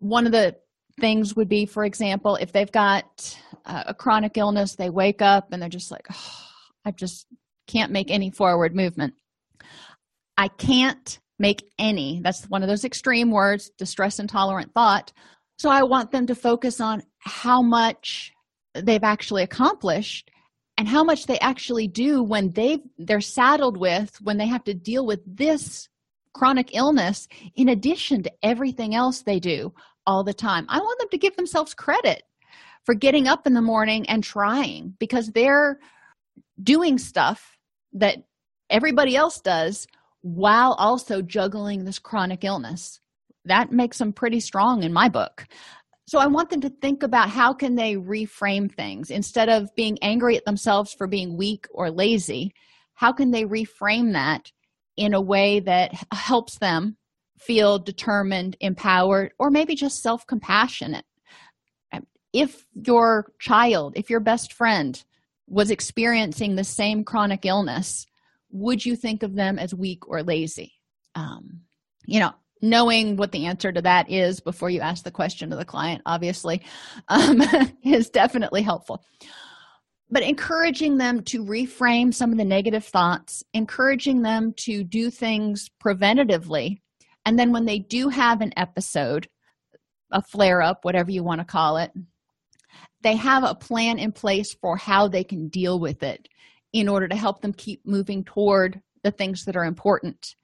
One of the things would be, for example, if they've got a chronic illness, they wake up and they're just like, oh, I just can't make any forward movement. I can't make any. That's one of those extreme words, distress intolerant thought. So I want them to focus on how much they've actually accomplished and how much they actually do when they they're saddled with when they have to deal with this chronic illness in addition to everything else they do all the time i want them to give themselves credit for getting up in the morning and trying because they're doing stuff that everybody else does while also juggling this chronic illness. That makes them pretty strong in my book. So i want them to think about how can they reframe things. Instead of being angry at themselves for being weak or lazy how can they reframe that in a way that helps them feel determined empowered or maybe just self-compassionate if your child if your best friend was experiencing the same chronic illness would you think of them as weak or lazy? Um, you know knowing what the answer to that is before you ask the question to the client obviously um, is definitely helpful. But encouraging them to reframe some of the negative thoughts encouraging them to do things preventatively and then when they do have an episode a flare up whatever you want to call it they have a plan in place for how they can deal with it in order to help them keep moving toward the things that are important.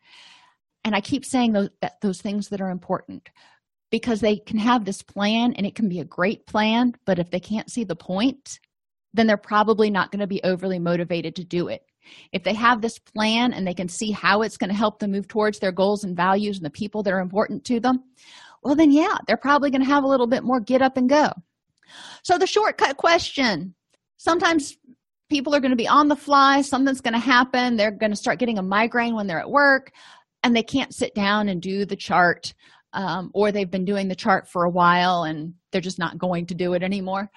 And i keep saying those those things that are important because they can have this plan and it can be a great plan but if they can't see the point then they're probably not going to be overly motivated to do it. If they have this plan and they can see how it's going to help them move towards their goals and values and the people that are important to them well then yeah they're probably going to have a little bit more get up and go so the shortcut question sometimes people are going to be on the fly something's going to happen they're going to start getting a migraine when they're at work and they can't sit down and do the chart um, or they've been doing the chart for a while and they're just not going to do it anymore.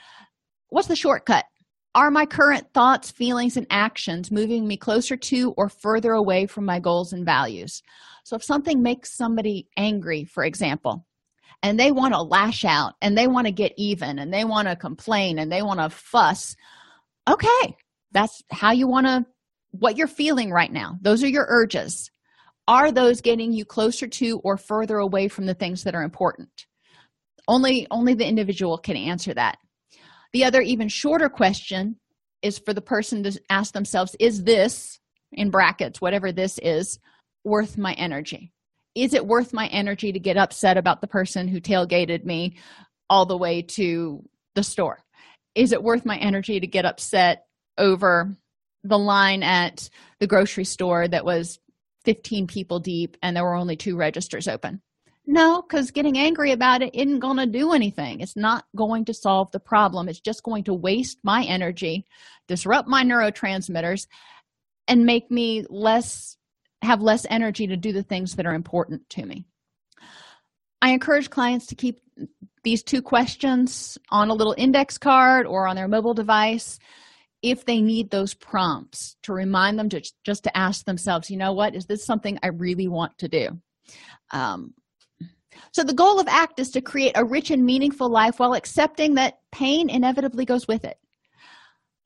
What's the shortcut? Are my current thoughts feelings and actions moving me closer to or further away from my goals and values? So if something makes somebody angry for example and they want to lash out and they want to get even and they want to complain and they want to fuss. Okay that's how you want to what you're feeling right now. Those are your urges. Are those getting you closer to or further away from the things that are important? Only only the individual can answer that. The other even shorter question is for the person to ask themselves is this in brackets whatever this is worth my energy is it worth my energy to get upset about the person who tailgated me all the way to the store? Is it worth my energy to get upset over the line at the grocery store that was 15 people deep and there were only two registers open? No because getting angry about it isn't going to do anything. It's not going to solve the problem. It's just going to waste my energy disrupt my neurotransmitters and make me less have less energy to do the things that are important to me. I encourage clients to keep these two questions on a little index card or on their mobile device if they need those prompts to remind them to just to ask themselves you know what? Is this something i really want to do? Um, so the goal of act is to create a rich and meaningful life while accepting that pain inevitably goes with it.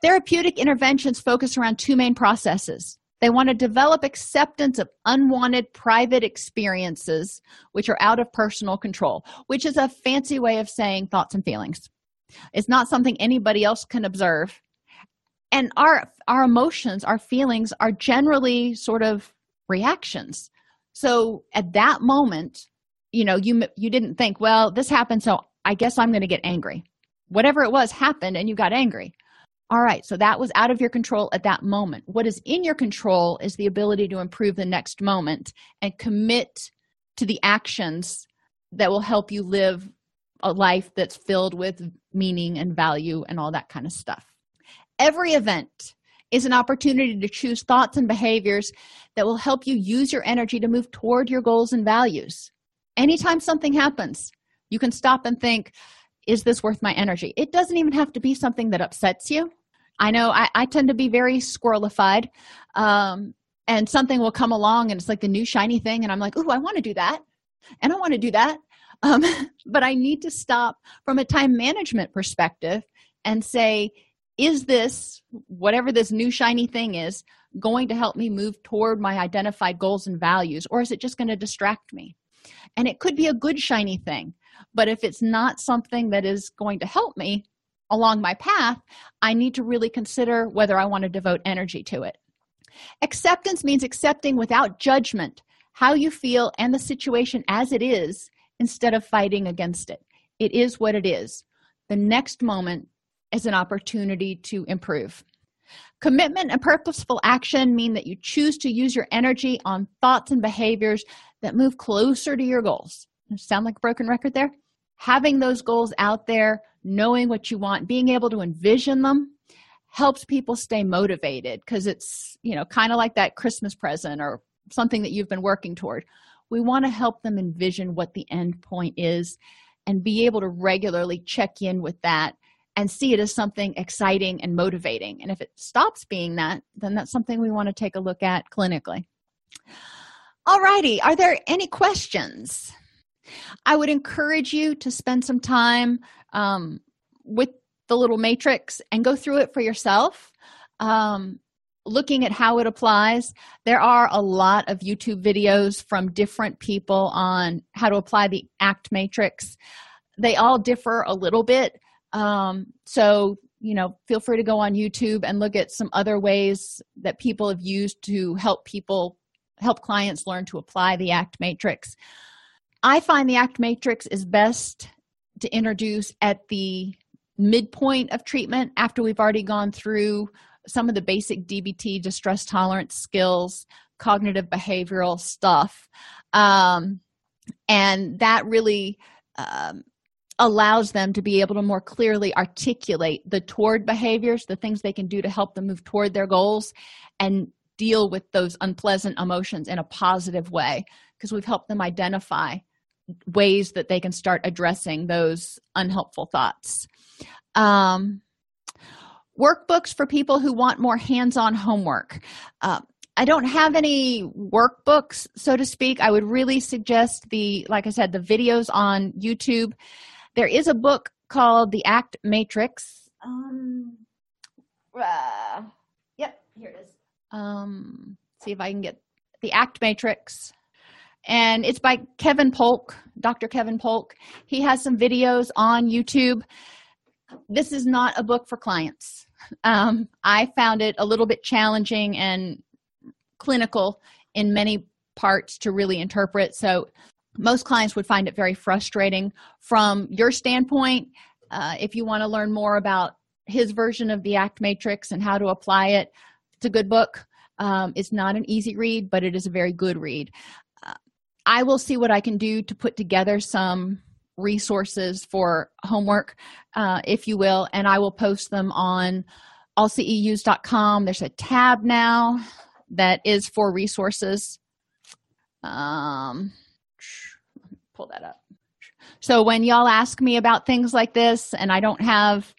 Therapeutic interventions focus around two main processes they want to develop acceptance of unwanted private experiences which are out of personal control which is a fancy way of saying thoughts and feelings. It's not something anybody else can observe. And our our emotions our feelings are generally sort of reactions. So at that moment you know you you didn't think well this happened so i guess i'm going to get angry. Whatever it was happened and you got angry all right so that was out of your control at that moment what is in your control is the ability to improve the next moment and commit to the actions that will help you live a life that's filled with meaning and value and all that kind of stuff Every event is an opportunity to choose thoughts and behaviors that will help you use your energy to move toward your goals and values. Anytime something happens, you can stop and think, is this worth my energy? It doesn't even have to be something that upsets you. I know I, I tend to be very squirrelified. Um, and something will come along and it's like the new shiny thing, and I'm like, oh, I want to do that. And I want to do that. Um, but I need to stop from a time management perspective and say, is this, whatever this new shiny thing is, going to help me move toward my identified goals and values, or is it just going to distract me? And it could be a good shiny thing, but if it's not something that is going to help me along my path, I need to really consider whether I want to devote energy to it. Acceptance means accepting without judgment how you feel and the situation as it is instead of fighting against it. It is what it is. The next moment is an opportunity to improve. Commitment and purposeful action mean that you choose to use your energy on thoughts and behaviors that move closer to your goals. Sound like a broken record there? Having those goals out there, knowing what you want, being able to envision them helps people stay motivated because it's, you know, kind of like that Christmas present or something that you've been working toward. We want to help them envision what the end point is and be able to regularly check in with that and see it as something exciting and motivating. And if it stops being that, then that's something we want to take a look at clinically. All righty, are there any questions? I would encourage you to spend some time um, with the little matrix and go through it for yourself. Um, looking at how it applies. There are a lot of youtube videos from different people on how to apply the act matrix. They all differ a little bit. Um, so you know feel free to go on youtube and look at some other ways that people have used to help people help clients learn to apply the act matrix i find the act matrix is best to introduce at the midpoint of treatment after we've already gone through some of the basic DBT, distress tolerance skills, cognitive behavioral stuff. Um, and that really um, allows them to be able to more clearly articulate the toward behaviors, the things they can do to help them move toward their goals, and deal with those unpleasant emotions in a positive way because we've helped them identify ways that they can start addressing those unhelpful thoughts. Um, workbooks for people who want more hands-on homework. Uh, i don't have any workbooks so to speak. I would really suggest the like i said the videos on youtube. There is a book called the act matrix. Um uh, yep here it is. Um see if i can get the act matrix and it's by kevin polk dr kevin polk. He has some videos on youtube. This is not a book for clients. Um, i found it a little bit challenging and clinical in many parts to really interpret. So most clients would find it very frustrating. From your standpoint uh, if you want to learn more about his version of the act matrix and how to apply it it's a good book. Um, it's not an easy read but it is a very good read i will see what i can do to put together some resources for homework, uh, if you will, and I will post them on allceus.com. There's a tab now that is for resources. Um, pull that up. So when y'all ask me about things like this and I don't have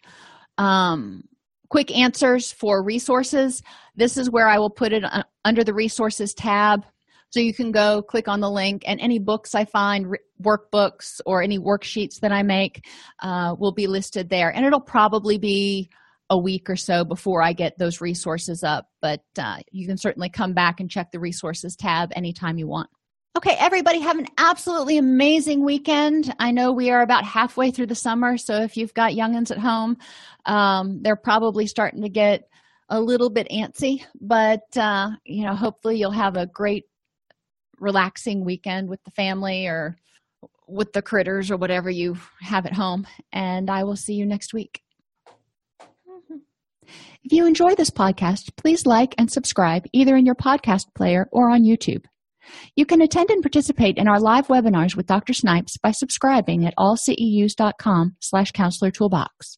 um, quick answers for resources, this is where I will put it uh, under the resources tab so you can go click on the link, and any books I find, workbooks, or any worksheets that I make uh, will be listed there. And it'll probably be a week or so before I get those resources up, but uh, you can certainly come back and check the resources tab anytime you want. Okay, everybody, have an absolutely amazing weekend. I know we are about halfway through the summer, so if you've got youngins at home, um, they're probably starting to get a little bit antsy, but uh, you know, hopefully you'll have a great relaxing weekend with the family or with the critters or whatever you have at home. And I will see you next week. If you enjoy this podcast, please like and subscribe either in your podcast player or on YouTube. You can attend and participate in our live webinars with Dr. Snipes by subscribing at allceus.com slash counselor toolbox.